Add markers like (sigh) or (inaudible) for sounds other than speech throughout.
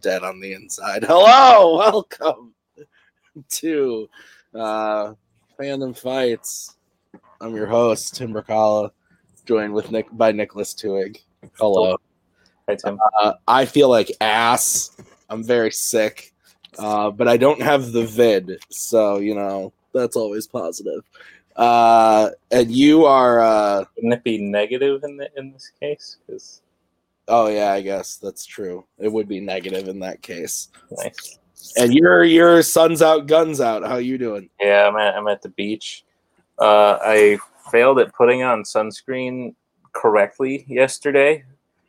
dead on the inside. (laughs) Hello, welcome to uh, Fandom Fights. I'm your host, Tim Bracala, joined with Nick by Nicholas Tuig. Hello. Hi, Tim. Uh, I feel like ass. I'm very sick, uh, but I don't have the vid, so you know that's always positive. Uh, and you are. Uh, Wouldn't it be negative in the, in this case? 'Cause- oh yeah, I guess that's true. It would be negative in that case. nice. And your your sun's out, guns out. How you doing? Yeah, I'm at, I'm at the beach. Uh, I failed at putting on sunscreen correctly yesterday,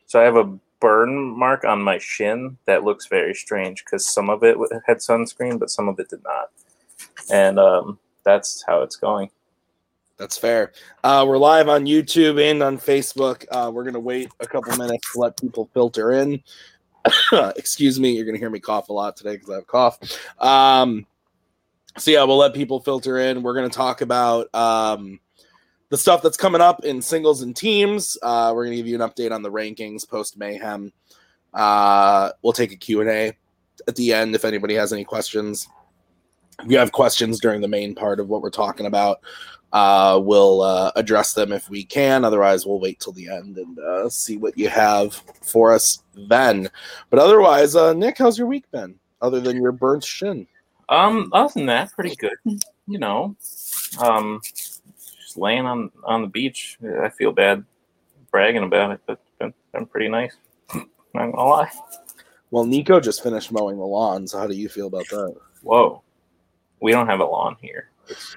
so I have a burn mark on my shin that looks very strange because some of it had sunscreen, but some of it did not, and um, that's how it's going. That's fair. Uh, we're live on YouTube and on Facebook. Uh, we're gonna wait a couple minutes to let people filter in. (coughs) Excuse me, you're gonna hear me cough a lot today because I have a cough. Um, so yeah, we'll let people filter in. We're gonna talk about um, the stuff that's coming up in singles and teams. Uh, we're gonna give you an update on the rankings post mayhem. Uh, we'll take a Q and A at the end if anybody has any questions. If you have questions during the main part of what we're talking about, uh, we'll uh, address them if we can. Otherwise, we'll wait till the end and uh, see what you have for us then. But otherwise, uh, Nick, how's your week been? Other than your burnt shin, Um, other than that, pretty good. You know, um, just laying on on the beach. I feel bad bragging about it, but it's been, been pretty nice. (clears throat) Not gonna lie. well, Nico just finished mowing the lawn. So how do you feel about that? Whoa, we don't have a lawn here. It's,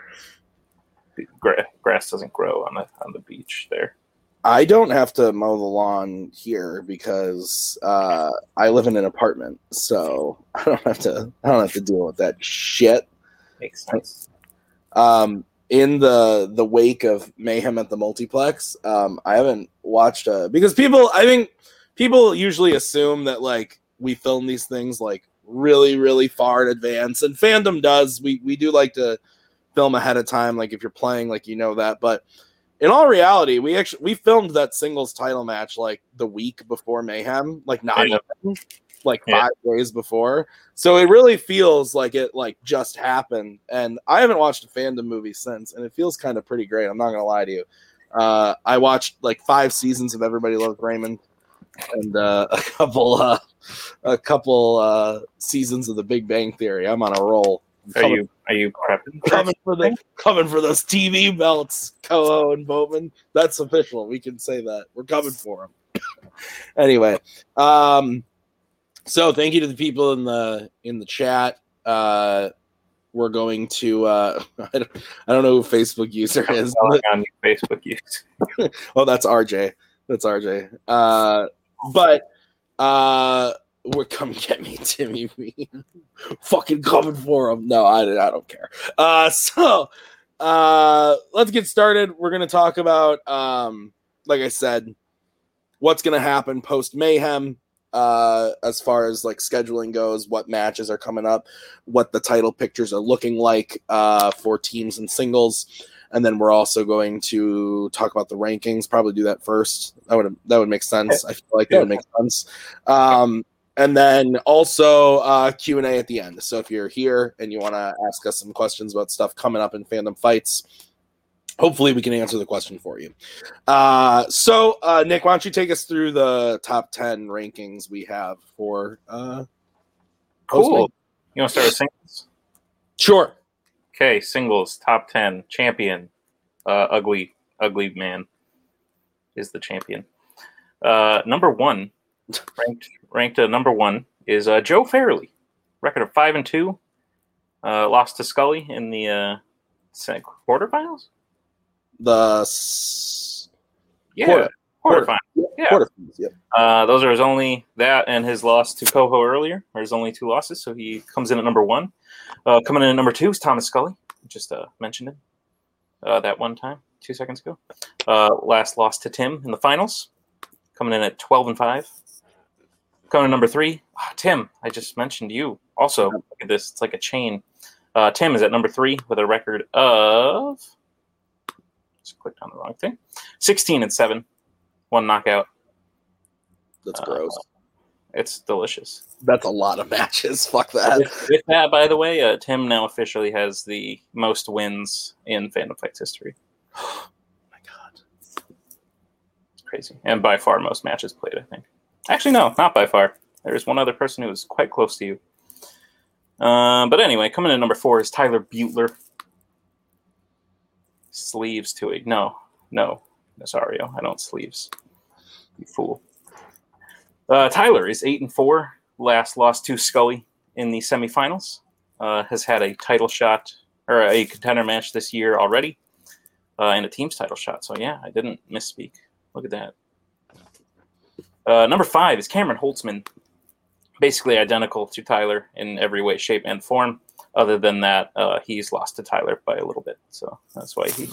gra- grass doesn't grow on the on the beach there. I don't have to mow the lawn here because uh, I live in an apartment, so (laughs) I don't have to. I don't have to deal with that shit. Makes sense. um in the the wake of mayhem at the multiplex um i haven't watched uh because people i think people usually assume that like we film these things like really really far in advance and fandom does we we do like to film ahead of time like if you're playing like you know that but in all reality we actually we filmed that singles title match like the week before mayhem like not Yeah. even like Yeah. five days before so it really feels like it like just happened. And I haven't watched a fandom movie since, and it feels kind of pretty great. I'm not gonna lie to you. Uh, I watched like five seasons of Everybody Loves Raymond and uh, (laughs) a couple uh, a couple uh, seasons of The Big Bang Theory. I'm on a roll. I'm Are you are you prepping? coming for the coming for those TV belts, Coho and Bowman? That's official. We can say that. We're coming for them. (laughs) anyway, um, so thank you to the people in the in the chat. Uh, we're going to uh, (laughs) I don't, I don't know who Facebook user is. On Facebook use? (laughs) oh, that's RJ. That's RJ. Uh, but uh, we're come (laughs) get me, Timmy. Fucking coming for him. No, I, I don't care. Uh, so uh, let's get started. We're gonna talk about um, like I said, what's gonna happen post mayhem. Uh, as far as like scheduling goes, what matches are coming up, what the title pictures are looking like uh, for teams and singles and then we're also going to talk about the rankings. Probably do that first. That would that would make sense. I feel like that would make sense. Um, and then also uh, Q and A at the end. So if you're here and you want to ask us some questions about stuff coming up in fandom fights, hopefully we can answer the question for you. Uh, so uh, Nick, why don't you take us through the top ten rankings we have for? Uh, Cool. You want to start with singles? sure. Okay, singles top ten champion. Uh, ugly, ugly man is the champion. Uh, number one, ranked ranked uh, number one is uh, Joe Fairley, record of five and two. Uh, lost to Scully in the uh, quarterfinals. The s- Yeah, Quarter- quarterfinals. Yeah. quarterfinals, Yep. Uh, those are his only that and his loss to Coho earlier are his only two losses. So he comes in at number one. Uh, coming in at number two is Thomas Scully. Just uh, mentioned him uh, that one time two seconds ago. Uh, last loss to Tim in the finals. Coming in at twelve and five. Coming number three, ah, Tim. I just mentioned you. Also, look at this. It's like a chain. Uh, Tim is at number three with a record of. Just clicked on the wrong thing. Sixteen and seven. One knockout. That's Uh, gross. It's delicious. That's a lot of matches. (laughs) Fuck that. With, with that, by the way, uh, Tim now officially has the most wins in Fandom Fights history. Oh (sighs) my god. It's crazy, and by far most matches played. I think. Actually, no, not by far. There's one other person who is quite close to you. Uh, but anyway, coming in number four is Tyler Butler. Sleeves to it. No, no, Nazario. I don't sleeves. You fool. Uh, Tyler is eight and four. Last lost to Scully in the semifinals. Uh, has had a title shot or a contender match this year already, uh, and a team's title shot. So yeah, I didn't misspeak. Look at that. Uh, number five is Cameron Holtzman. Basically identical to Tyler in every way, shape, and form. Other than that, uh, he's lost to Tyler by a little bit. So that's why he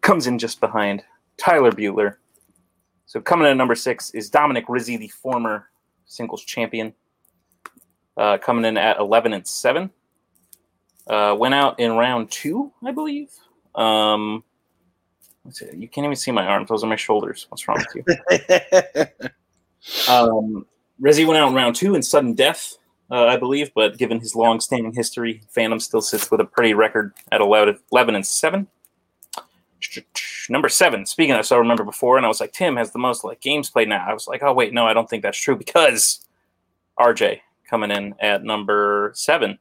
comes in just behind Tyler Butler. So coming in at number six is Dominic Rizzi, the former singles champion. Uh, coming in at 11 and 7. Uh, went out in round two, I believe. Um, you can't even see my arms. Those are my shoulders. What's wrong with you? (laughs) um, Rizzi went out in round two in sudden death, uh, I believe, but given his long-standing history, Fandom still sits with a pretty record at 11, 11 and 7. Number seven. Speaking of, so I remember before, and I was like, Tim has the most like games played now. I was like, oh wait, no, I don't think that's true because RJ coming in at number seven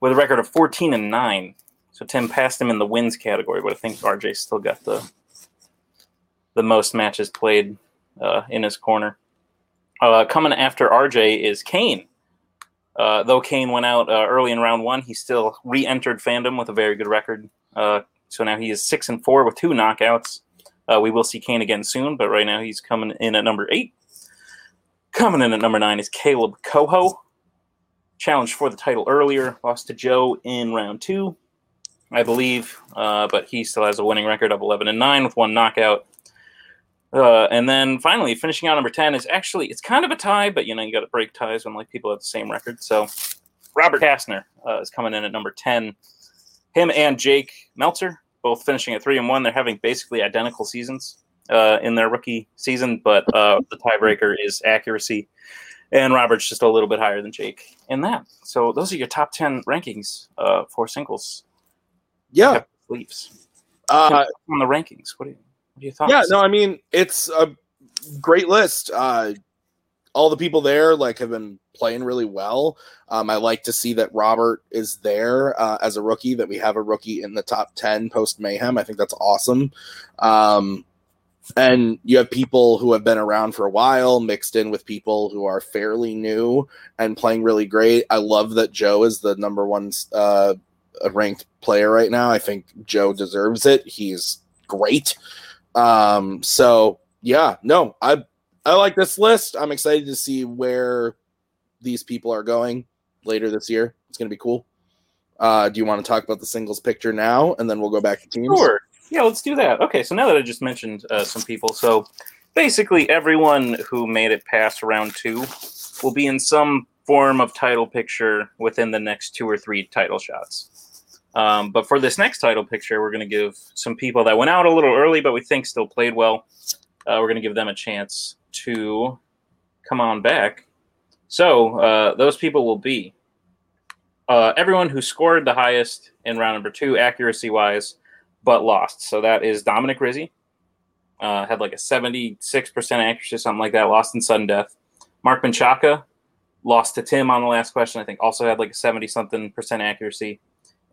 with a record of 14 and nine. So Tim passed him in the wins category, but I think RJ still got the the most matches played uh, in his corner. Uh, coming after RJ is Kane. Uh, though Kane went out uh, early in round one, he still re-entered fandom with a very good record. Uh, so now he is six and four with two knockouts. Uh, we will see Kane again soon, but right now he's coming in at number eight. Coming in at number nine is Caleb Coho. Challenged for the title earlier, lost to Joe in round two, I believe, uh, but he still has a winning record of 11 and nine with one knockout. Uh, and then finally, finishing out number 10 is actually, it's kind of a tie, but you know, you got to break ties when like people have the same record. So Robert Kastner uh, is coming in at number 10. Him and Jake Meltzer both finishing at three and one. They're having basically identical seasons uh, in their rookie season, but uh, the tiebreaker is accuracy. And Robert's just a little bit higher than Jake in that. So those are your top 10 rankings uh, for singles. Yeah. Leaves. Uh, on the rankings. What do you, what do you thought? yeah, no, I mean, it's a great list. Uh, all the people there like have been playing really well. Um, I like to see that Robert is there uh, as a rookie. That we have a rookie in the top ten post Mayhem. I think that's awesome. Um, and you have people who have been around for a while mixed in with people who are fairly new and playing really great. I love that Joe is the number one uh, ranked player right now. I think Joe deserves it. He's great. Um, so yeah, no, I I like this list. I'm excited to see where these people are going later this year. It's to be cool. Uh, do you want to talk about the singles picture now, and then we'll go back to teams? Sure. Yeah, let's do that. Okay, so now that I just mentioned uh, some people, so basically everyone who made it past round two will be in some form of title picture within the next two or three title shots. Um, but for this next title picture, we're going to give some people that went out a little early, but we think still played well. Uh, we're going to give them a chance to come on back. So uh, those people will be uh, everyone who scored the highest in round number two, accuracy wise, but lost. So that is Dominic Rizzi. Uh, had like a 76% accuracy, something like that, lost in sudden death. Mark Menchaca lost to Tim on the last question, I think also had like a 70 something percent accuracy.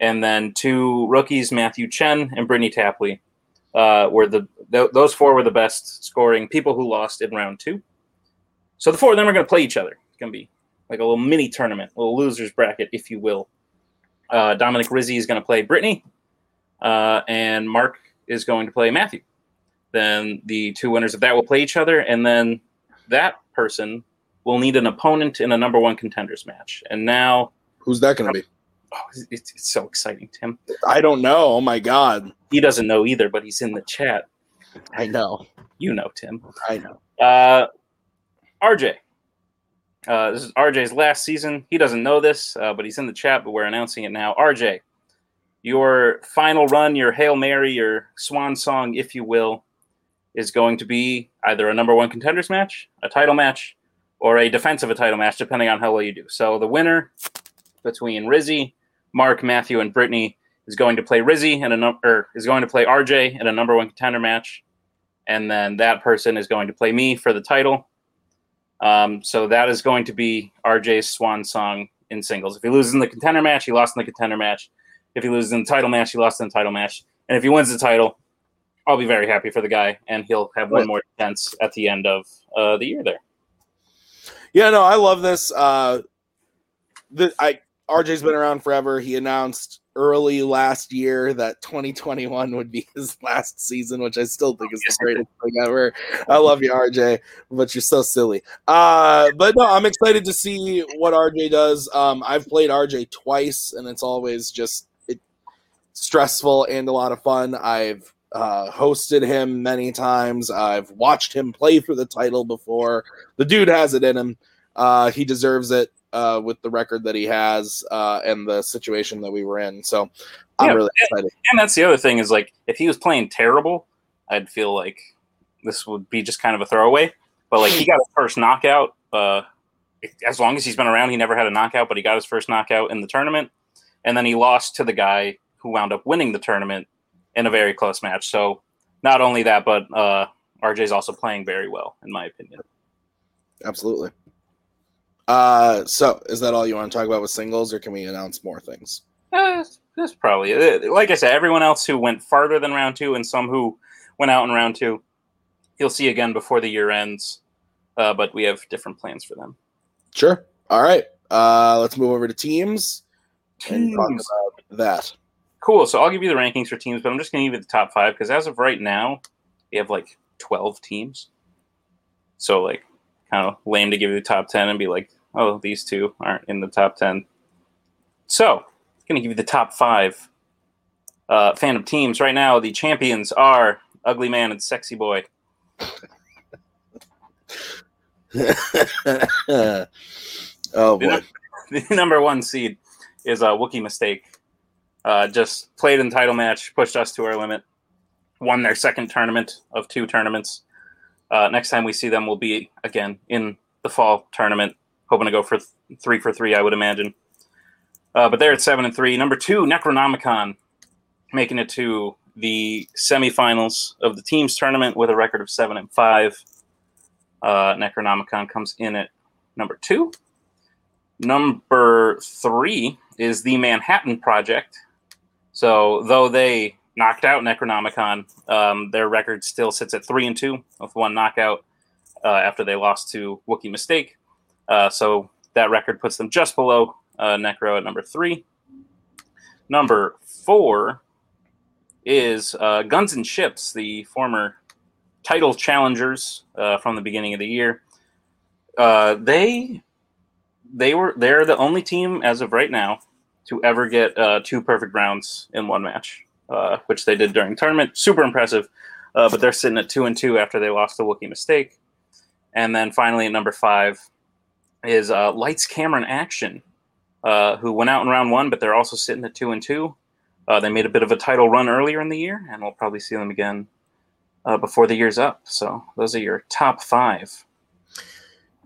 And then two rookies, Matthew Chen and Brittany Tapley, uh, were the th- those four were the best scoring people who lost in round two. So the four of them are going to play each other. It's going to be like a little mini tournament, a little losers bracket, if you will. Uh, Dominic Rizzi is going to play Brittany, uh, and Mark is going to play Matthew. Then the two winners of that will play each other, and then that person will need an opponent in a number one contenders match. And now, who's that going to be? Oh, it's, it's so exciting, Tim. I don't know. Oh my god. He doesn't know either, but he's in the chat. I know. You know, Tim. I know. Uh, RJ. Uh, this is RJ's last season. He doesn't know this, uh, but he's in the chat, but we're announcing it now. RJ, your final run, your Hail Mary, your swan song, if you will, is going to be either a number one contenders match, a title match, or a defense of a title match, depending on how well you do. So the winner between Rizzi, Mark, Matthew, and Brittany is going to play Rizzi and a number is going to play RJ in a number one contender match, and then that person is going to play me for the title. Um, so that is going to be RJ's swan song in singles. If he loses in the contender match, he lost in the contender match. If he loses in the title match, he lost in the title match. And if he wins the title, I'll be very happy for the guy, and he'll have one more defense at the end of uh, the year there. Yeah, no, I love this. Uh, the, I RJ's been around forever. He announced early last year that 2021 would be (laughs) his last season, which I still think is the greatest thing ever. I love you, RJ, but you're so silly. Uh, but no, I'm excited to see what RJ does. Um, I've played RJ twice, and it's always just it, stressful and a lot of fun. I've uh, hosted him many times. I've watched him play for the title before. The dude has it in him. Uh, he deserves it uh, with the record that he has uh, and the situation that we were in. So I'm yeah, really excited. And that's the other thing is like if he was playing terrible, I'd feel like this would be just kind of a throwaway. But like he got his first knockout. Uh, as long as he's been around, he never had a knockout, but he got his first knockout in the tournament, and then he lost to the guy who wound up winning the tournament in a very close match. So not only that, but uh, RJ's also playing very well, in my opinion. Absolutely. Uh, so is that all you want to talk about with singles, or can we announce more things? Uh, that's probably it. Like I said, everyone else who went farther than round two, and some who went out in round two, you'll see again before the year ends. Uh, but we have different plans for them. Sure. All right. Uh, let's move over to teams, teams. and talk about that. Cool. So I'll give you the rankings for teams, but I'm just going to give you the top five because as of right now, we have like 12 teams. So like, kind of lame to give you the top 10 and be like, oh, these two aren't in the top 10. So, I'm going to give you the top five uh, fandom teams. Right now, the champions are Ugly Man and Sexy Boy. (laughs) oh, boy. The, (laughs) the, number one seed is a uh, Wookie Mistake. Uh, just played in title match, pushed us to our limit, won their second tournament of two tournaments. Uh, next time we see them will be again in the fall tournament hoping to go for th- three for three, I would imagine. Uh, but they're at seven and three. Number two, Necronomicon, making it to the semifinals of the teams tournament with a record of seven and five. Uh, Necronomicon comes in at number two. Number three is the Manhattan Project. So though they knocked out Necronomicon, um, their record still sits at three and two with one knockout uh, after they lost to Wookie Mistake. Uh, so that record puts them just below uh, Necro at number three. Number four is uh, Guns and Ships, the former title challengers uh, from the beginning of the year. Uh, they they were they're the only team as of right now to ever get two perfect rounds in one match, which they did during tournament. Super impressive. but they're sitting at two and two after they lost the Wookie mistake. And then finally at number five, is uh, Lights, Camera, and Action, uh, who went out in round one, but they're also sitting at two and two. Uh, they made a bit of a title run earlier in the year, and we'll probably see them again uh, before the year's up. So those are your top five.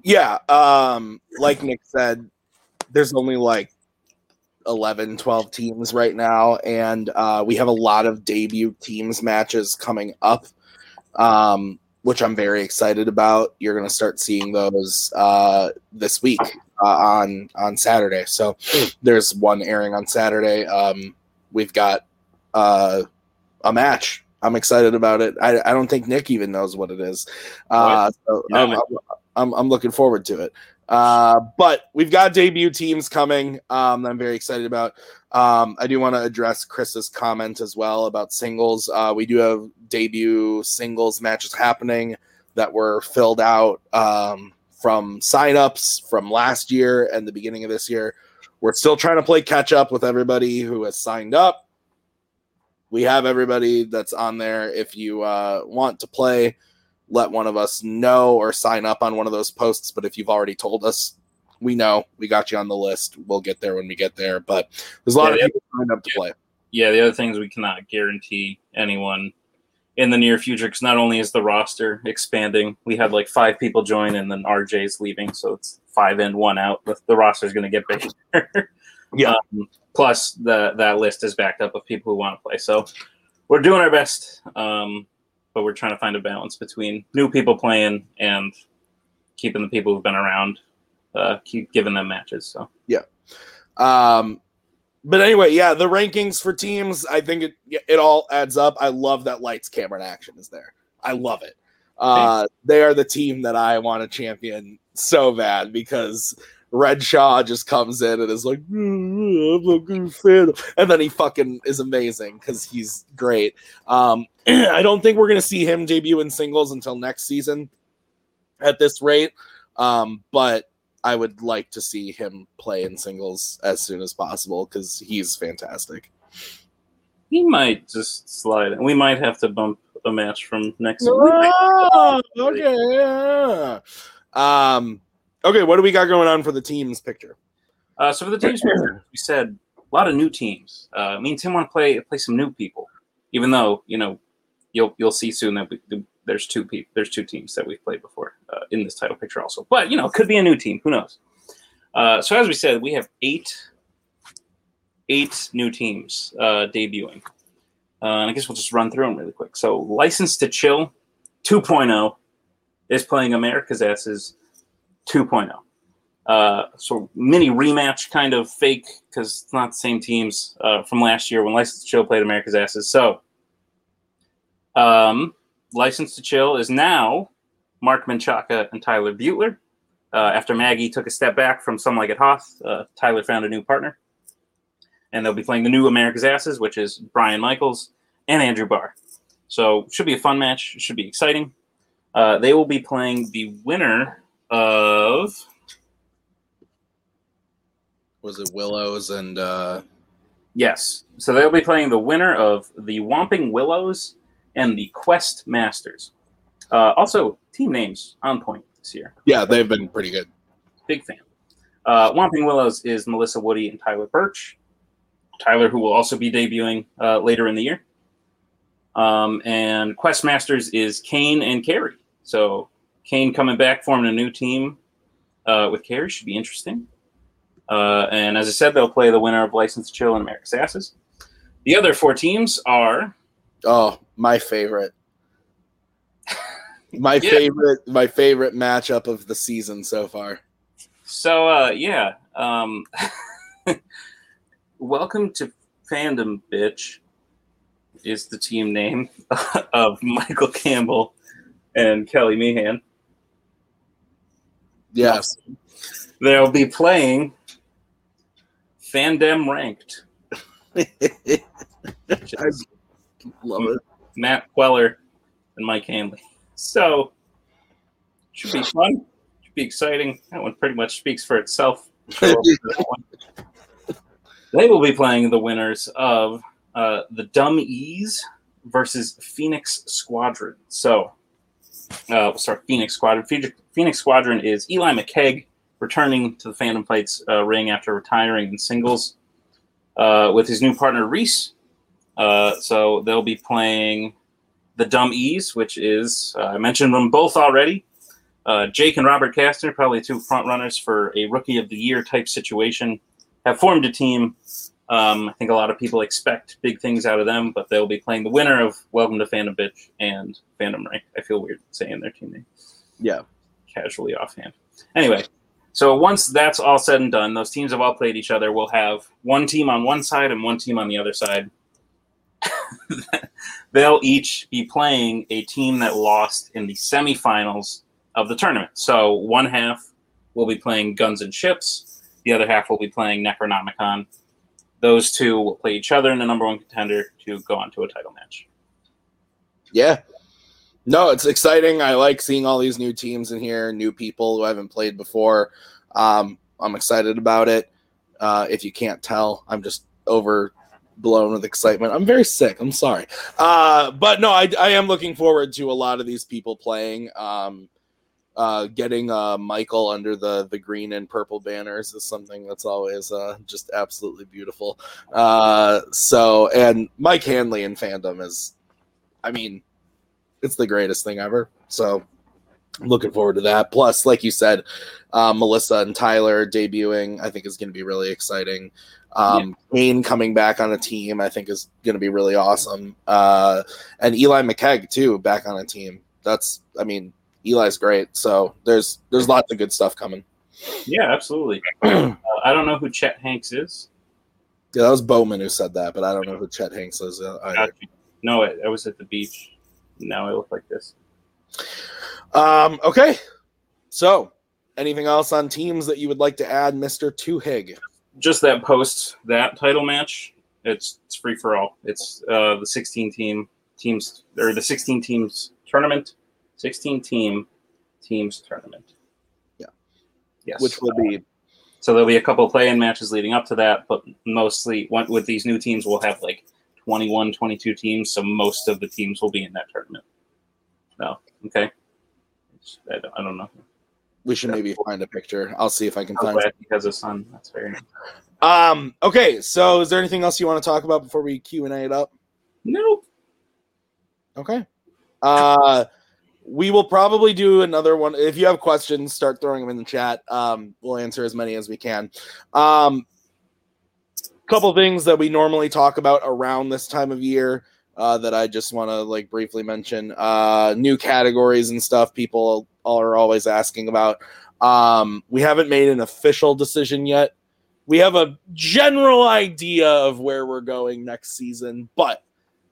Yeah, um, like Nick said, there's only like 11, 12 teams right now, and uh, we have a lot of debut teams matches coming up. Um, which I'm very excited about. You're going to start seeing those uh, this week uh, on on Saturday. So there's one airing on Saturday. Um, we've got uh, a match. I'm excited about it. I, I don't think Nick even knows what it is. Uh, so no, I'm, I'm, I'm, looking forward to it. Uh, but we've got debut teams coming. Um, I'm very excited about. Um, I do want to address Chris's comment as well about singles. Uh, we do have debut singles matches happening that were filled out um, from signups from last year and the beginning of this year. We're still trying to play catch up with everybody who has signed up. We have everybody that's on there. If you uh, want to play, let one of us know or sign up on one of those posts. But if you've already told us, we know we got you on the list. We'll get there when we get there. But there's a lot yeah, of people signed up to yeah. play. Yeah, the other thing is we cannot guarantee anyone in the near future because not only is the roster expanding, we had like five people join and then RJ's leaving, so it's five in, one out. The, the roster is going to get bigger. (laughs) Yeah. Um, plus, the that list is backed up of people who want to play. So we're doing our best, um, but we're trying to find a balance between new people playing and keeping the people who've been around, uh, keep giving them matches. So yeah. Um, but anyway, yeah, the rankings for teams, I think it it all adds up. I love that lights, camera, and action is there. I love it. Uh, they are the team that I want to champion so bad because Red Shaw just comes in and is like, "Mm, I'm a good fan, and then he fucking is amazing because he's great. Um, (clears throat) I don't think we're gonna see him debut in singles until next season at this rate. Um, but I would like to see him play in singles as soon as possible because he's fantastic. he might just slide. in. We might have to bump a match from next week. Oh, (laughs) okay. yeah. Um, okay, what do we got going on for the teams picture? Uh, so for the teams, picture, (clears throat) we said a lot of new teams. Uh, me and Tim want to play play some new people, even though you know you'll you'll see soon that we, there's two people there's two teams that we've played before uh, in this title picture also. But you know, it could be a new team. Who knows? Uh, so as we said, we have eight eight new teams uh, debuting. Uh, and I guess we'll just run through them really quick. So, License to Chill 2.0 is playing America's Asses 2.0. Uh, so, mini rematch kind of fake because it's not the same teams uh, from last year when License to Chill played America's Asses. So, um, License to Chill is now Mark Menchaca and Tyler Butler. Uh, after Maggie took a step back from Some Like It Hoth, uh, Tyler found a new partner and they'll be playing the new America's Asses, which is Brian Michaels and Andrew Barr. So should be a fun match. Should be exciting. Uh, they will be playing the winner of Was it Willows and uh yes. So they'll be playing the winner of the Whomping Willows and the Quest Masters. Uh, also, team names on point this year. yeah, they've been pretty good. Big fan. Uh, Whomping Willows is Melissa Woody and Tyler Birch. Tyler, who will also be debuting uh, later in the year. Um, and Quest Masters is Kane and Carrie. So Kane coming back, forming a new team uh, with Carrie should be interesting. Uh, and as I said, they'll play the winner of License to Chill and America's Asses. The other four teams are Oh, my favorite. (laughs) My Yeah. favorite my favorite matchup of the season so far. so uh, yeah. Um, (laughs) welcome to fandom, bitch. Is the team name (laughs) of Michael Campbell and Kelly Meehan. Yes. They'll be playing Fandom Ranked. (laughs) I love it. Matt Queller and Mike Hanley. So should be fun. Should be exciting. That one pretty much speaks for itself. (laughs) So, that one. they will be playing the winners of uh, the Dumb E's versus Phoenix Squadron. So uh, we'll start Phoenix Squadron. Phoenix- Phoenix Squadron is Eli McKegg returning to the Fandom Fights uh, ring after retiring in singles uh, with his new partner Reese. Uh, so they'll be playing the Dumb which is uh, I mentioned them both already. Uh, Jake and Robert Kastner, probably two front runners for a Rookie of the Year type situation, have formed a team. Um, I think a lot of people expect big things out of them, but they'll be playing the winner of Welcome to Fandom Bitch and Fandom Rank. I feel weird saying their team name Yeah. Casually offhand. Anyway, so once that's all said and done, those teams have all played each other. We'll have one team on one side and one team on the other side. (laughs) They'll each be playing a team that lost in the semifinals of the tournament. So one half will be playing Guns and Ships, the other half will be playing Necronomicon. Those two will play each other in the number one contender to go on to a title match. Yeah. No, it's exciting. I like seeing all these new teams in here, new people who haven't played before. Um, I'm excited about it. Uh, if you can't tell, I'm just overblown with excitement. I'm very sick. I'm sorry. Uh, but no, I, I am looking forward to a lot of these people playing. Um, uh, getting uh, Michael under the the green and purple banners is something that's always uh, just absolutely beautiful. Uh, so, and Mike Hanley in fandom is, I mean, it's the greatest thing ever. So looking forward to that. Plus, like you said, uh, Melissa and Tyler debuting, I think is going to be really exciting. Um, Kane coming back on a team, I think is going to be really awesome. Uh, and Eli McKegg too, back on a team. That's, I mean, Eli's great. So there's there's lots of good stuff coming. Yeah, absolutely. (clears throat) uh, I don't know who Chet Hanks is. Yeah, that was Bowman who said that, but I don't know who Chet Hanks is. Uh, either. No, I was at the beach. Now I look like this. Um, okay. So, anything else on teams that you would like to add, Mister Tuhig? Just that post that title match. It's it's free for all. It's uh, the 16 team teams or the 16 teams tournament, 16 team teams tournament. Yeah. Yes. Which will be so there'll be a couple play-in matches leading up to that, but mostly with these new teams, we'll have like 21, 22 teams. So most of the teams will be in that tournament. No, okay. I don't, I don't know. We should maybe find a picture. I'll see if I can find. he has a son. That's very nice. Um. Okay. So, is there anything else you want to talk about before we Q and A it up? Nope. Okay. Uh, we will probably do another one. If you have questions, start throwing them in the chat. Um, we'll answer as many as we can. Um, couple things that we normally talk about around this time of year uh, that I just want to like briefly mention. Uh, new categories and stuff people all are always asking about. Um, we haven't made an official decision yet. We have a general idea of where we're going next season, but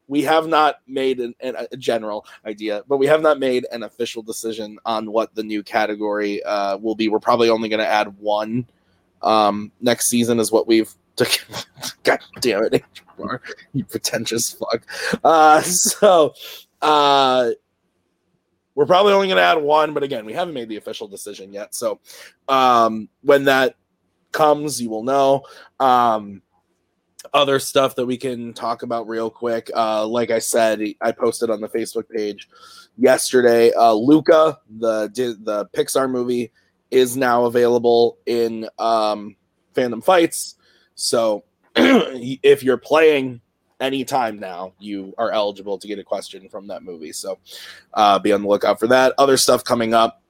we have not made an, an, a general idea, but we have not made an official decision on what the new category uh, will be. We're probably only going to add one um, next season, is what we've. (laughs) God damn it, you pretentious fuck. Uh, so, uh, we're probably only going to add one, but again, we haven't made the official decision yet. So, um, when that comes, you will know. Um, other stuff that we can talk about real quick. Uh, like I said, I posted on the Facebook page yesterday. Uh, Luca, the the Pixar movie, is now available in um, Fandom Fights. So (clears throat) if you're playing anytime now, you are eligible to get a question from that movie. So uh, be on the lookout for that. Other stuff coming up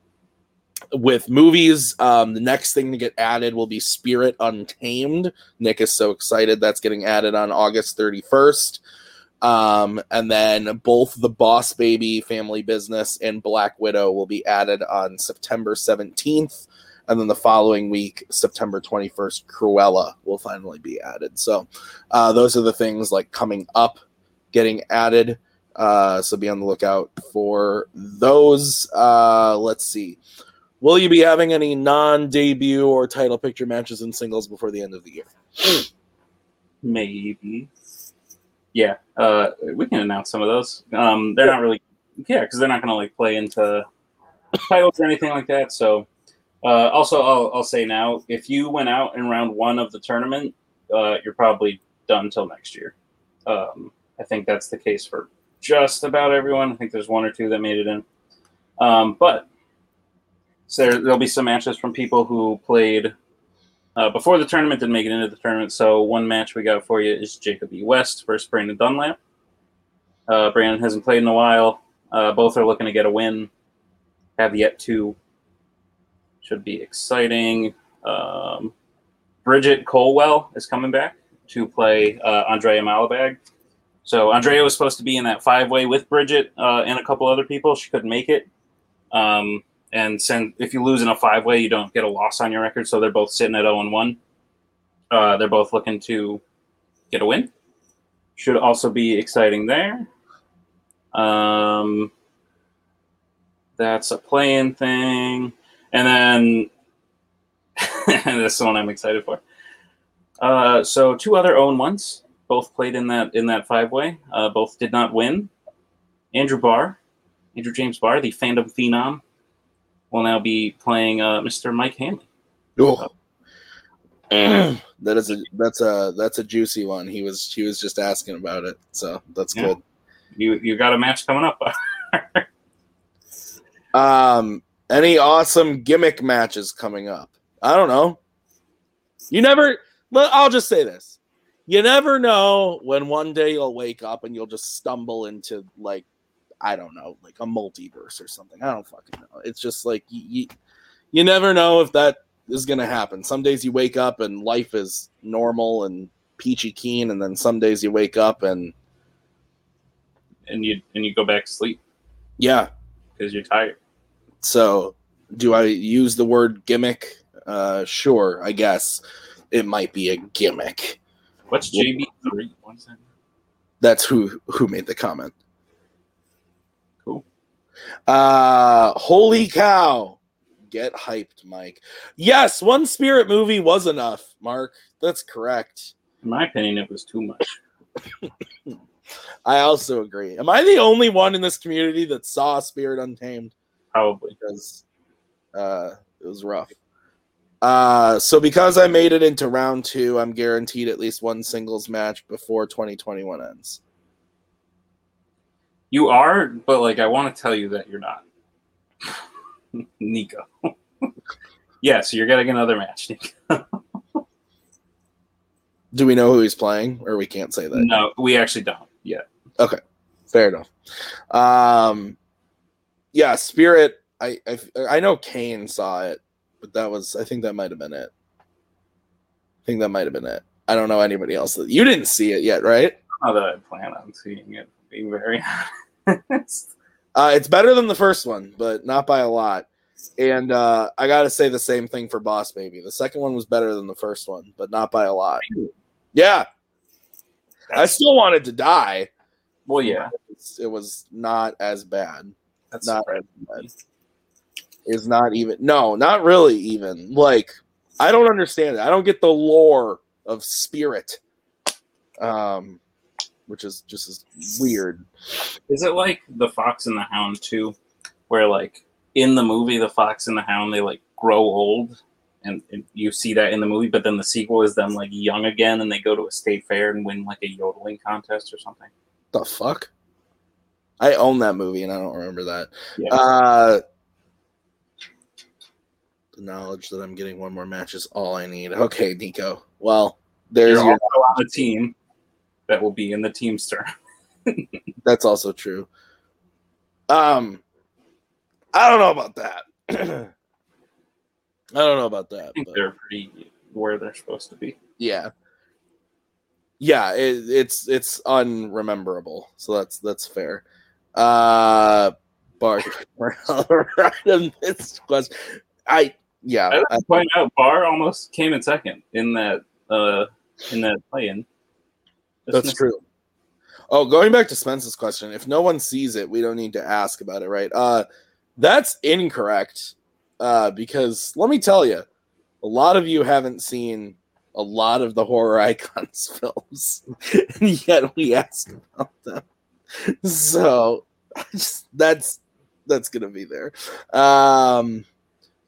with movies, um, the next thing to get added will be Spirit Untamed. Nick is so excited that's getting added on August 31st. Um, and then both the Boss Baby Family Business and Black Widow will be added on September 17th. And then the following week, September 21st, Cruella will finally be added. So uh, those are the things like coming up, getting added. Uh, so be on the lookout for those. Uh, let's see. Will you be having any non-debut or title picture matches and singles before the end of the year? Maybe. Yeah, uh, we can announce some of those. Um, they're not really, yeah, because they're not going to like play into titles or anything like that. So, uh, also, I'll, I'll say now, if you went out in round one of the tournament, uh, you're probably done till next year. Um, I think that's the case for just about everyone. I think there's one or two that made it in. Um, but so there, will be some matches from people who played uh, before the tournament didn't make it into the tournament. So one match we got for you is Jacob E. West versus Brandon Dunlap. Uh, Brandon hasn't played in a while. Uh, both are looking to get a win. Have yet to. Should be exciting. Um, Bridget Colwell is coming back to play uh, Andrea Malabag. So Andrea was supposed to be in that five way with Bridget uh, and a couple other people. She couldn't make it. Um, and send if you lose in a five way, you don't get a loss on your record. So they're both sitting at zero and one. Uh, they're both looking to get a win. Should also be exciting there. Um, that's a playing thing, and then (laughs) this one I'm excited for. Uh, so two other own ones, both played in that in that five way. Uh, both did not win. Andrew Barr, Andrew James Barr, the fandom phenom, will now be playing uh, Mr. Mike Hanley. Oh. (clears throat) that is a that's a that's a juicy one. He was he was just asking about it, so that's yeah. good. You you got a match coming up. (laughs) um, any awesome gimmick matches coming up? I don't know. You never. I'll just say this: you never know when one day you'll wake up and you'll just stumble into like I don't know, like a multiverse or something. I don't fucking know. It's just like you, you, you never know if that is gonna happen. Some days you wake up and life is normal and peachy keen, and then some days you wake up and and you and you go back to sleep yeah. because you're tired. So do I use the word gimmick? Uh, sure, I guess it might be a gimmick. What's JB three? What's that? That's who who made the comment. Cool. Uh holy cow. Get hyped, Mike. Yes, one spirit movie was enough, Mark. That's correct. In my opinion, it was too much. (laughs) I also agree. Am I the only one in this community that saw Spirit Untamed? Probably. Because uh it was rough. Uh so because I made it into round two, I'm guaranteed at least one singles match before 2021 ends. You are, but like I want to tell you that you're not. (laughs) Nico. (laughs) yeah, so you're getting another match, Nico. (laughs) Do we know who he's playing, or we can't say that? No, we actually don't yet. Okay, fair enough. Um, yeah, Spirit. I, I I know Kane saw it, but that was I think that might have been it. I think that might have been it. I don't know anybody else that you didn't see it yet, right? Not that I plan on seeing it. Being very (laughs) honest. Uh, it's better than the first one, but not by a lot. And uh, I got to say the same thing for Boss Baby. The second one was better than the first one, but not by a lot. Yeah, I still wanted to die. well, yeah, It was not as bad. That's Not right. Is not even. No, not really even. Like I don't understand it. I don't get the lore of Spirit, um, which is just as weird. Is it like the Fox and the Hound too, where like in the movie the Fox and the Hound they like grow old, and, and you see that in the movie, but then the sequel is them like young again, and they go to a state fair and win like a yodeling contest or something. The fuck. I own that movie and I don't remember that. Yeah. Uh, the knowledge that I'm getting one more match is all I need. Okay, Nico. Well, there's You're your. on a team that will be in the Teamster. (laughs) That's also true. Um, I don't know about that. (clears throat) I don't know about that. I think but- they're pretty where they're supposed to be. yeah, yeah. It, it's it's unrememberable. So that's that's fair. Uh, Bart, (laughs) random this question. I yeah. I I, point out Barr almost came in second in that uh in that play-in. Just That's missed- true. Oh, going back to Spence's question, if no one sees it, we don't need to ask about it, right? Uh that's incorrect. Uh because let me tell you, a lot of you haven't seen a lot of the horror (laughs) icons films, and yet we ask about them. (laughs) So just, that's that's gonna be there. Um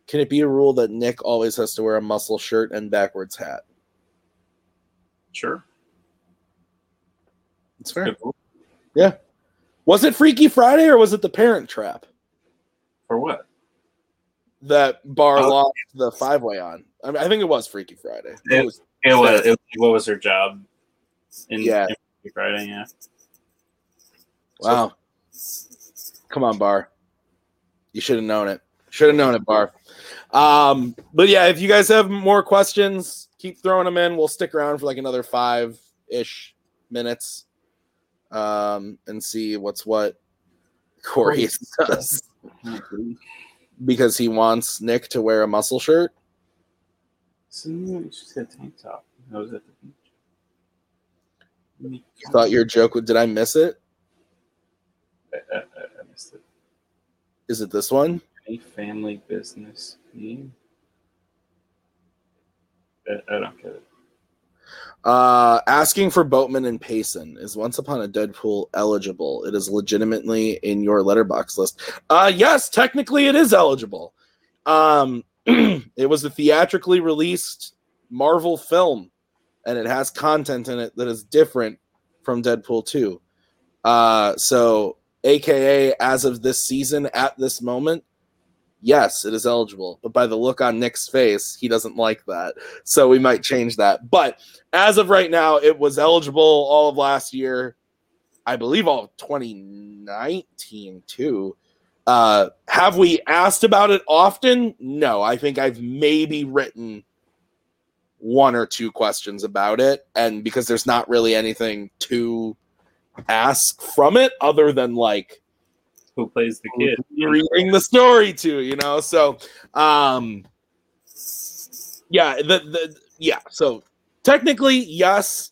can it be a rule that Nick always has to wear a muscle shirt and backwards hat? Sure. It's fair. Rule. Was it Freaky Friday or was it the Parent Trap For what? that Barr Oh. lost the five way on? I, mean, I think it was Freaky Friday. Yeah. It was, It was, it, what was her job? In, Yeah. in Friday, yeah. Wow. Come on, Barr. You should have known it. Should have known it, Barr. Um, but yeah, if you guys have more questions, keep throwing them in. We'll stick around for like another five ish minutes um, and see what's what Corey does (laughs) because he wants Nick to wear a muscle shirt. So you just said tank top. I was at the beach. Thought your joke would, did I miss it? Missed it. Is it this one? Any family business name? I, I don't get it. Uh, asking for Boatman and Payson is Once Upon a Deadpool eligible? It is legitimately in your Letterboxd list. Uh, yes, technically it is eligible. Um, (clears throat) it was a theatrically released Marvel film, and it has content in it that is different from Deadpool 2. Uh, so, AKA, as of this season, at this moment, yes, it is eligible. But by the look on Nick's face, he doesn't like that. So, we might change that. But as of right now, it was eligible all of last year. I believe all of 2019 too. Uh, have we asked about it often? No, I think I've maybe written one or two questions about it, and because there's not really anything to ask from it other than like Who plays the kid? reading the story to, you know. So, um, yeah, the the yeah. So technically, yes,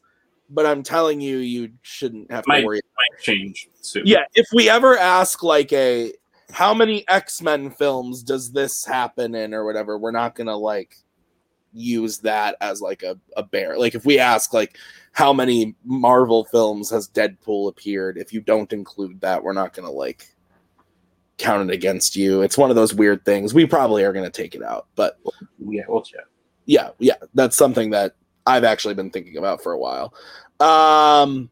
but I'm telling you, you shouldn't have to worry. Might change soon. Yeah, if we ever ask like a how many X Men films does this happen in or whatever, we're not gonna like use that as like a, a bear. Like if we ask like how many Marvel films has Deadpool appeared, if you don't include that, we're not gonna like count it against you. It's one of those weird things. We probably are gonna take it out, but yeah, we'll chat. yeah, yeah, that's something that I've actually been thinking about for a while. Um,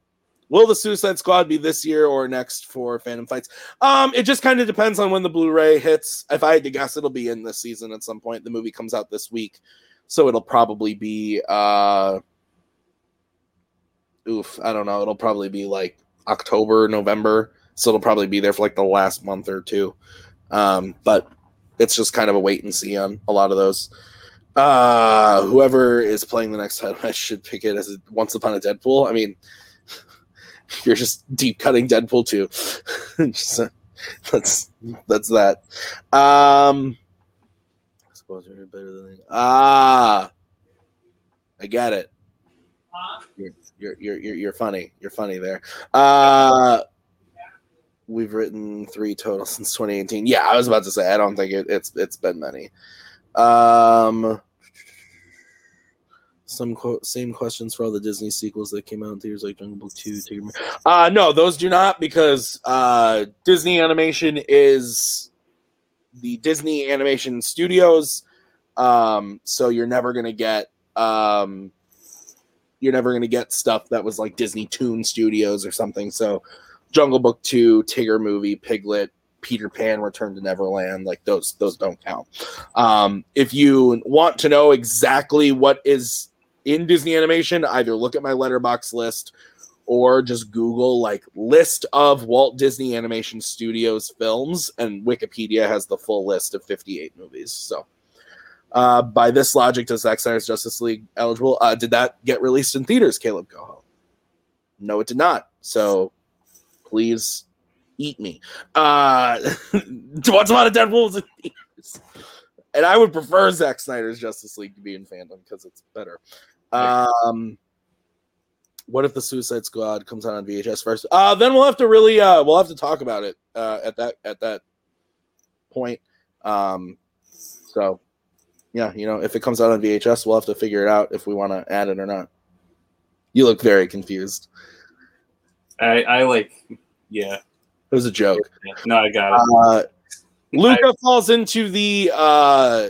will the Suicide Squad be this year or next for Fandom Fights? Um, it just kind of depends on when the Blu-ray hits. If I had to guess, it'll be in this season at some point. The movie comes out this week, so it'll probably be uh, oof, I don't know. It'll probably be like October, November. So it'll probably be there for like the last month or two. Um, but it's just kind of a wait and see on a lot of those. Uh, whoever is playing the next title (laughs) match should pick it as a Once Upon a Deadpool. I mean, (laughs) you're just deep cutting Deadpool too. (laughs) Just, uh, that's that's that. Um, I suppose you're better than ah. I get it. You're, you're you're you're funny. You're funny there. Uh, we've written three total since 2018. Yeah, I was about to say I don't think it, it's it's been many. Um, some quote same questions for all the Disney sequels that came out in theaters like Jungle Book Two. Tigger. Uh no, those do not because uh Disney Animation is the Disney Animation Studios. Um, so you're never gonna get um you're never gonna get stuff that was like Disney Toon Studios or something. So Jungle Book Two, Tigger movie, Piglet, Peter Pan, Return to Neverland, like those those don't count. Um, if you want to know exactly what is in Disney Animation, either look at my Letterboxd list or just Google like list of Walt Disney Animation Studios films, and Wikipedia has the full list of 58 movies. So, uh, by this logic, does Zack Snyder's Justice League eligible? Uh, did that get released in theaters, Caleb Coho? No, it did not. So, please eat me. Uh, (laughs) what's a lot of Deadpool's in theaters? And I would prefer Zack Snyder's Justice League to be in fandom because it's better. Um, what if the Suicide Squad comes out on VHS first? Uh, then we'll have to really uh, we'll have to talk about it uh, at that at that point. Um, so yeah, you know, if it comes out on VHS, we'll have to figure it out if we want to add it or not. You look very confused. I, I like, yeah. It was a joke. No, I got it. Uh, Luca falls into the uh,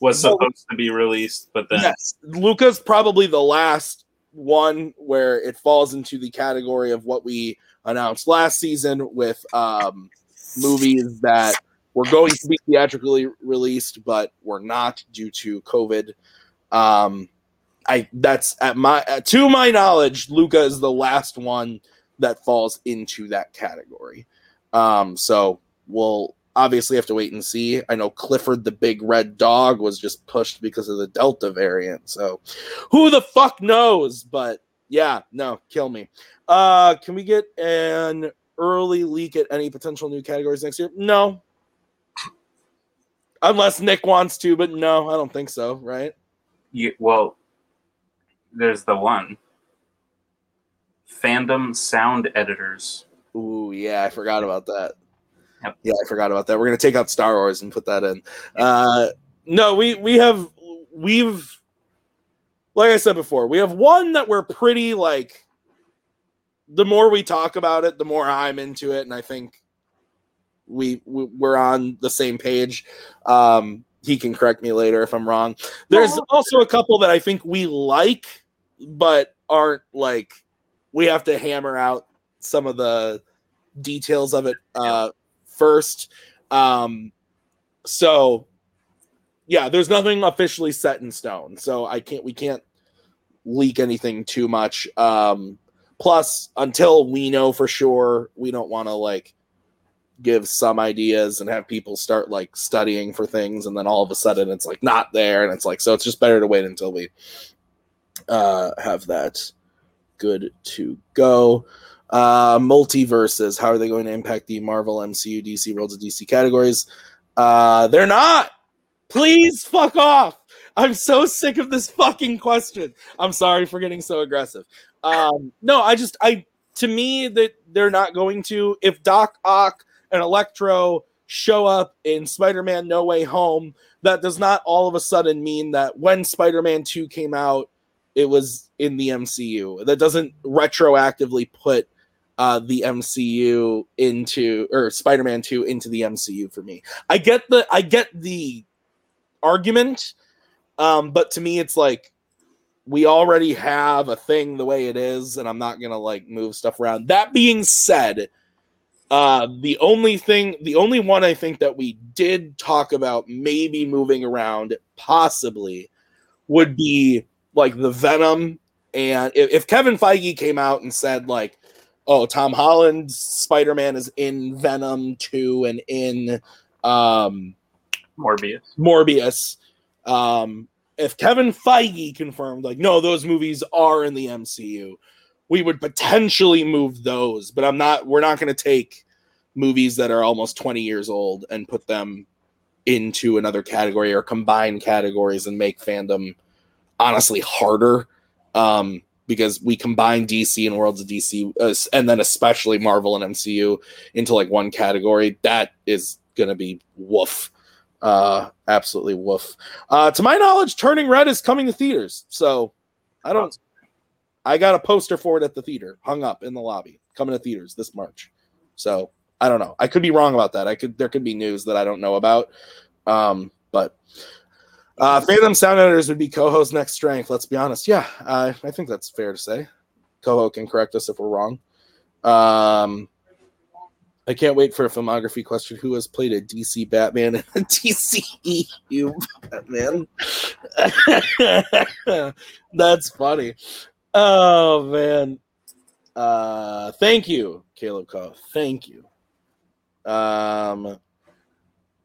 Was supposed to be released, but then yes, Luca's probably the last one where it falls into the category of what we announced last season with um, movies that were going to be theatrically released but were not due to COVID. Um, I that's at my to my knowledge, Luca is the last one that falls into that category. Um, so we'll obviously have to wait and see. I know Clifford the Big Red Dog was just pushed because of the Delta variant. So who the fuck knows? But yeah, no, kill me. Uh, can we get an early leak at any potential new categories next year? No. Unless Nick wants to, but no, I don't think so, right? you, well, there's the one fandom sound editors. Ooh, yeah, I forgot about that. Yep. Yeah, I forgot about that. We're gonna take out Star Wars and put that in. Uh, no, we we have we've like I said before, we have one that we're pretty like. The more we talk about it, the more I'm into it, and I think we, we we're on the same page. Um, he can correct me later if I'm wrong. There's also a couple that I think we like, but aren't like we have to hammer out some of the details of it uh, first. Um, so yeah, there's nothing officially set in stone, so I can't we can't leak anything too much. Um, plus until we know for sure we don't want to like give some ideas and have people start like studying for things and then all of a sudden it's like not there and it's like so it's just better to wait until we uh have that good to go uh multiverses. How are they going to impact the marvel mcu dc worlds of dc categories? Uh they're not. Please fuck off. I'm so sick of this fucking question. I'm sorry for getting so aggressive. Um no i just i to me that they're not going to. If doc ock and Electro show up in Spider Man No Way Home, that does not all of a sudden mean that when Spider Man 2 came out, it was in the MCU. That doesn't retroactively put uh, the MCU into or Spider Man 2 into the MCU for me. I get the I get the argument, um, but to me, it's like we already have a thing the way it is, and I'm not gonna like move stuff around. That being said, uh, the only thing, the only one I think that we did talk about maybe moving around, possibly, would be like the Venom. And if, if Kevin Feige came out and said, like, oh, Tom Holland's Spider Man is in Venom 2 and in um, Morbius. Morbius. Um, if Kevin Feige confirmed, like, no, those movies are in the MCU, we would potentially move those, but I'm not. We're not going to take movies that are almost 20 years old and put them into another category or combine categories and make fandom honestly harder. Um, because we combine DC and Worlds of DC, uh, and then especially Marvel and MCU into like one category. That is gonna be woof, uh, absolutely woof. Uh, to my knowledge, Turning Red is coming to theaters, so I don't. I got a poster for it at the theater, hung up in the lobby, coming to theaters this March. So I don't know. I could be wrong about that. I could there could be news that I don't know about. Um, but uh, Fandom Sound Editors would be Coho's next strength. Let's be honest. Yeah, I think that's fair to say. Coho can correct us if we're wrong. Um, I can't wait for a filmography question. Who has played a DC Batman and a (laughs) DCEU Batman? (laughs) That's funny. Oh man. Uh thank you, Caleb Coho. Thank you. Um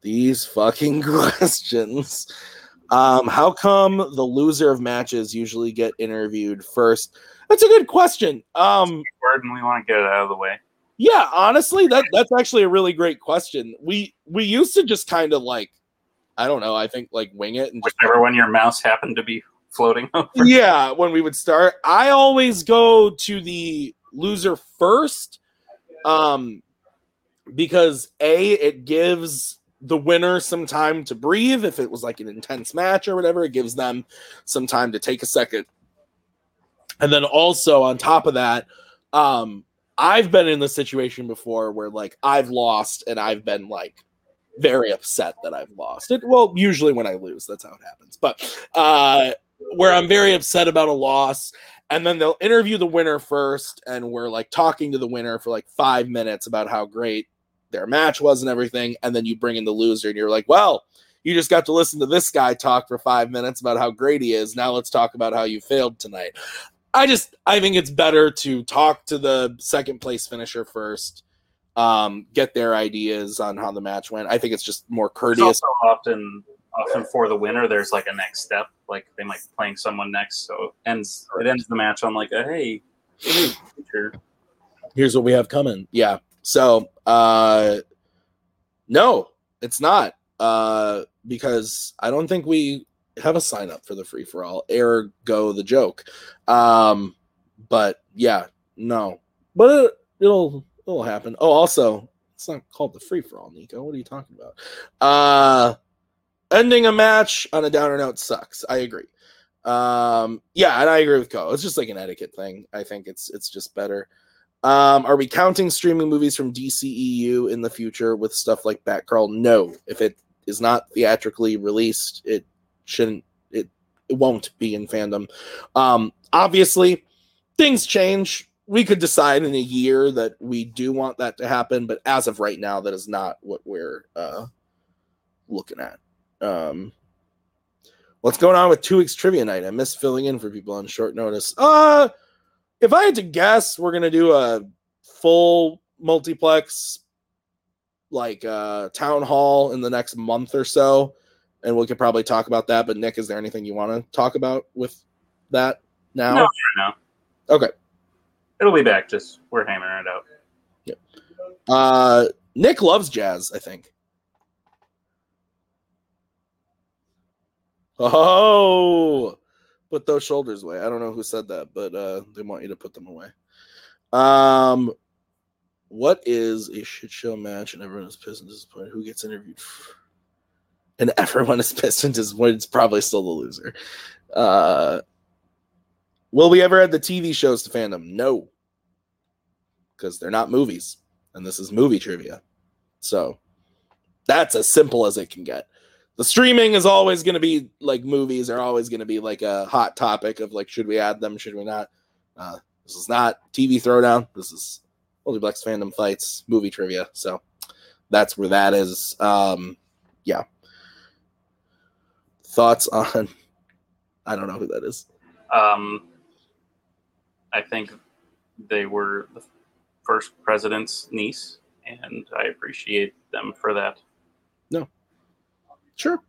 these fucking (laughs) questions. Um, how come the loser of matches usually get interviewed first? That's a good question. Um, and we want to get it out of the way. Yeah, honestly, that that's actually a really great question. We we used to just kind of like, I don't know, I think like wing it and just Whichever when your mouse happened to be floating over. yeah, when we would start, I always go to the loser first, um, because a it gives the winner some time to breathe. If it was like an intense match or whatever, it gives them some time to take a second. And then also on top of that, um, I've been in the situation before where like I've lost and I've been like very upset that I've lost it. Well, usually when I lose, that's how it happens. But uh where I'm very upset about a loss, and then they'll interview the winner first, and we're like talking to the winner for like five minutes about how great their match was and everything, and then you bring in the loser, and you're like, well. You just got to listen to this guy talk for five minutes about how great he is. Now let's talk about how you failed tonight. I just I think it's better to talk to the second place finisher first, um, get their ideas on how the match went. I think it's just more courteous. also often often for the winner, there's like a next step. Like they might be playing someone next, so it ends it ends the match on like a hey, (sighs) here's what we have coming. Yeah. So uh no, it's not. Uh because I don't think we have a sign up for the free for all. Ergo the joke. Um but yeah, no. But it, it'll it'll happen. Oh, also, it's not called the free for all, Nico. What are you talking about? Uh ending a match on a downer note sucks. I agree. Um yeah, and I agree with Co. It's just like an etiquette thing. I think it's it's just better. Um, are we counting streaming movies from DCEU in the future with stuff like Batgirl? No. If it is not theatrically released, it shouldn't. It it won't be in fandom. Um, obviously, things change. We could decide in a year that we do want that to happen, but as of right now, that is not what we're uh, looking at. Um, what's going on with two weeks trivia night? I miss filling in for people on short notice. Uh if I had to guess, we're gonna do a full multiplex like uh town hall in the next month or so and we could probably talk about that but nick is there anything you want to talk about with that now No, no. okay It'll be back. Just we're hammering it out. yep. uh nick loves jazz i think oh put those shoulders away. I don't know who said that but uh they want you to put them away. Um what is a shit show match and everyone is pissed and disappointed? Who gets interviewed? (sighs) And everyone is (laughs) pissed and disappointed. It's probably still the loser. Uh will we ever add the tv shows to fandom? No. Because they're not movies and this is movie trivia. So that's as simple as it can get the streaming is always going to be like movies are always going to be like a hot topic of like should we add them should we not? Uh, this is not tv throwdown. This is multiplex fandom fights movie trivia. So that's where that is. Um yeah. Thoughts on i don't know who that is. Um, I think they were the first president's niece, and I appreciate them for that. Sure.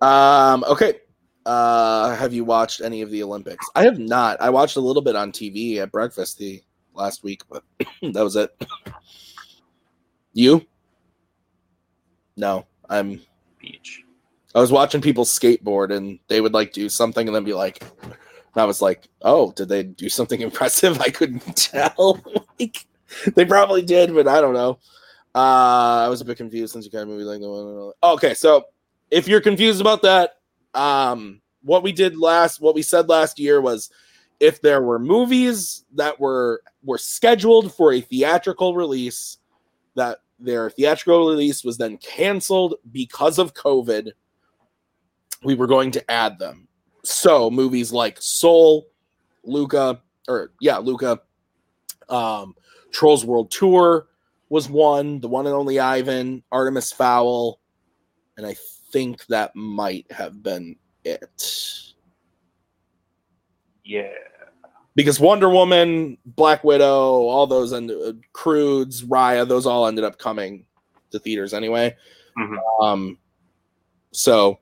Um, okay. Uh, have you watched any of the Olympics? I have not. I watched a little bit on TV at breakfast the last week, but (clears throat) that was it. You? No, I'm. Beach. I was watching people skateboard, and they would like do something, and then be like, and I was like, "Oh, did they do something (laughs) impressive?" I couldn't (laughs) tell. like, they probably did, but I don't know. Uh, I was a bit confused since you kind of movie like the one. Okay, so if you're confused about that, um, what we did last, what we said last year was, if there were movies that were were scheduled for a theatrical release, that their theatrical release was then canceled because of COVID, we were going to add them. So movies like Soul, Luca, or yeah, Luca, um, Trolls World Tour was one, the one and only Ivan, Artemis Fowl, and I think that might have been it. Yeah. Because Wonder Woman, Black Widow, all those and uh, Croods, Raya, those all ended up coming to theaters anyway. Mhm. Um, so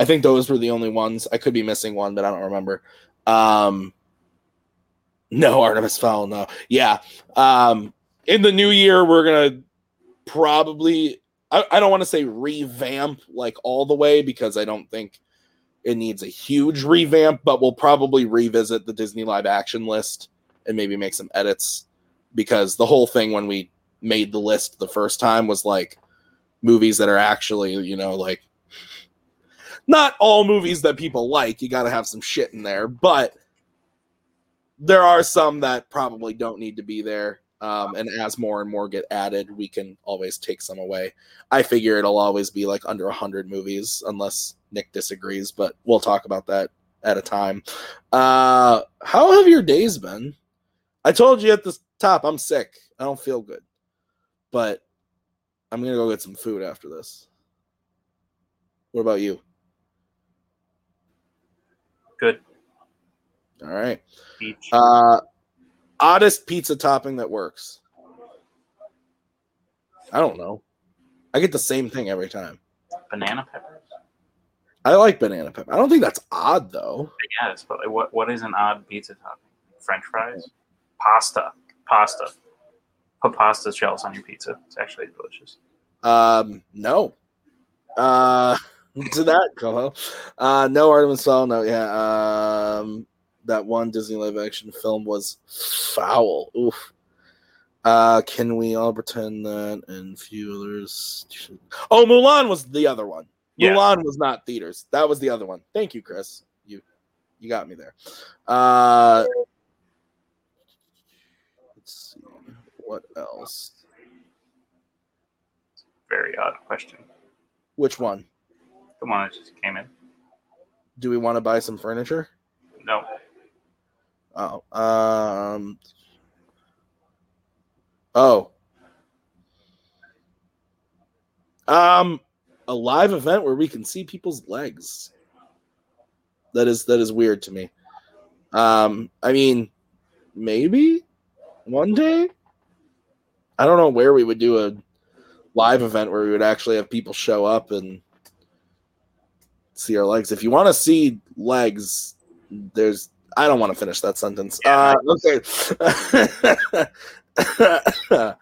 I think those were the only ones. I could be missing one, but I don't remember. Um, no, (laughs) Artemis Fowl, no. Yeah. Um, in the new year, we're gonna probably I, I don't want to say revamp like all the way because I don't think it needs a huge revamp, but we'll probably revisit the Disney live action list and maybe make some edits because the whole thing when we made the list the first time was like movies that are actually, you know, like not all movies that people like. You got to have some shit in there, but there are some that probably don't need to be there. Um, and as more and more get added, we can always take some away. I figure it'll always be like under 100 movies unless Nick disagrees, but we'll talk about that at a time. Uh, how have your days been? I told you at the top, I'm sick. I don't feel good, but I'm going to go get some food after this. What about you? Good. All right. Beach. Uh, oddest pizza topping that works. I don't know. I get the same thing every time. Banana peppers. I like banana pepper. I don't think that's odd though. I guess, but what what is an odd pizza topping? French fries, pasta, pasta. Put pasta shells on your pizza. It's actually delicious. Um, no. Uh, (laughs) to that, Coho. Uh, no Artemis Fowl. No, yeah. Um, that one Disney live action film was foul. Oof. Uh, can we all pretend that and few others? Oh, Mulan was the other one. Yeah. Mulan was not theaters. That was the other one. Thank you, Chris. You you got me there. Uh, let's see what else. Very odd question. Which one? The one that just came in. Do we want to buy some furniture? No. Oh, um, oh, um, a live event where we can see people's legs. That is that is weird to me. Um, I mean, maybe one day. I don't know where we would do a live event where we would actually have people show up and see our legs. If you want to see legs, there's. I don't want to finish that sentence. Uh, okay. (laughs)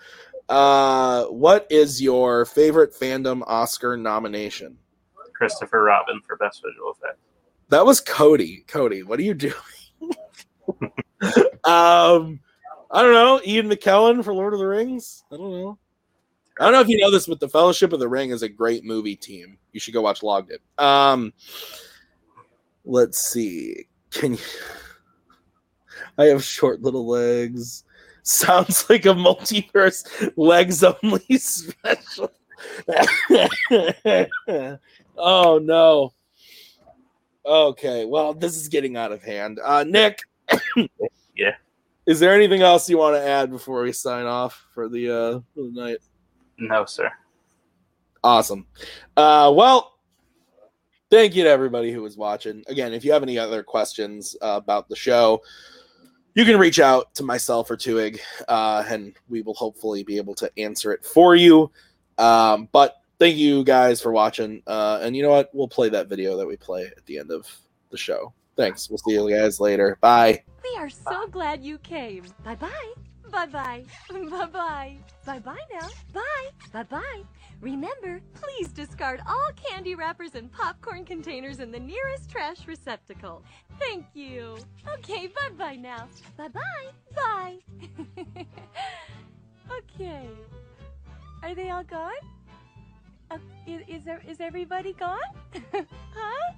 uh, what is your favorite fandom Oscar nomination? Christopher Robin for best visual effect. That was Cody. Cody, what are you doing? (laughs) um, I don't know. Ian McKellen for Lord of the Rings. I don't know. I don't know if you know this, but the Fellowship of the Ring is a great movie team. You should go watch Logged It. Um, let's see. Can you? I have short little legs. Sounds like a multiverse legs only (laughs) special. oh no. Okay, well, this is getting out of hand. Uh, Nick. (coughs) yeah. Is there anything else you want to add before we sign off for the uh, for the night? No, sir. Awesome. Uh, well, thank you to everybody who was watching. Again, if you have any other questions uh, about the show, you can reach out to myself or Tuig, uh, and we will hopefully be able to answer it for you. Um, but thank you guys for watching. Uh, and you know what? We'll play that video that we play at the end of the show. Thanks. We'll see you guys later. Bye. We are so glad you came. Bye bye. (laughs) Bye bye. Bye bye. Bye bye now. Bye. Bye bye. Remember, please discard all candy wrappers and popcorn containers in the nearest trash receptacle. Thank you. Okay, bye bye now. Bye bye. Okay. Are they all gone? Uh, is, is, there, is everybody gone? (laughs) huh?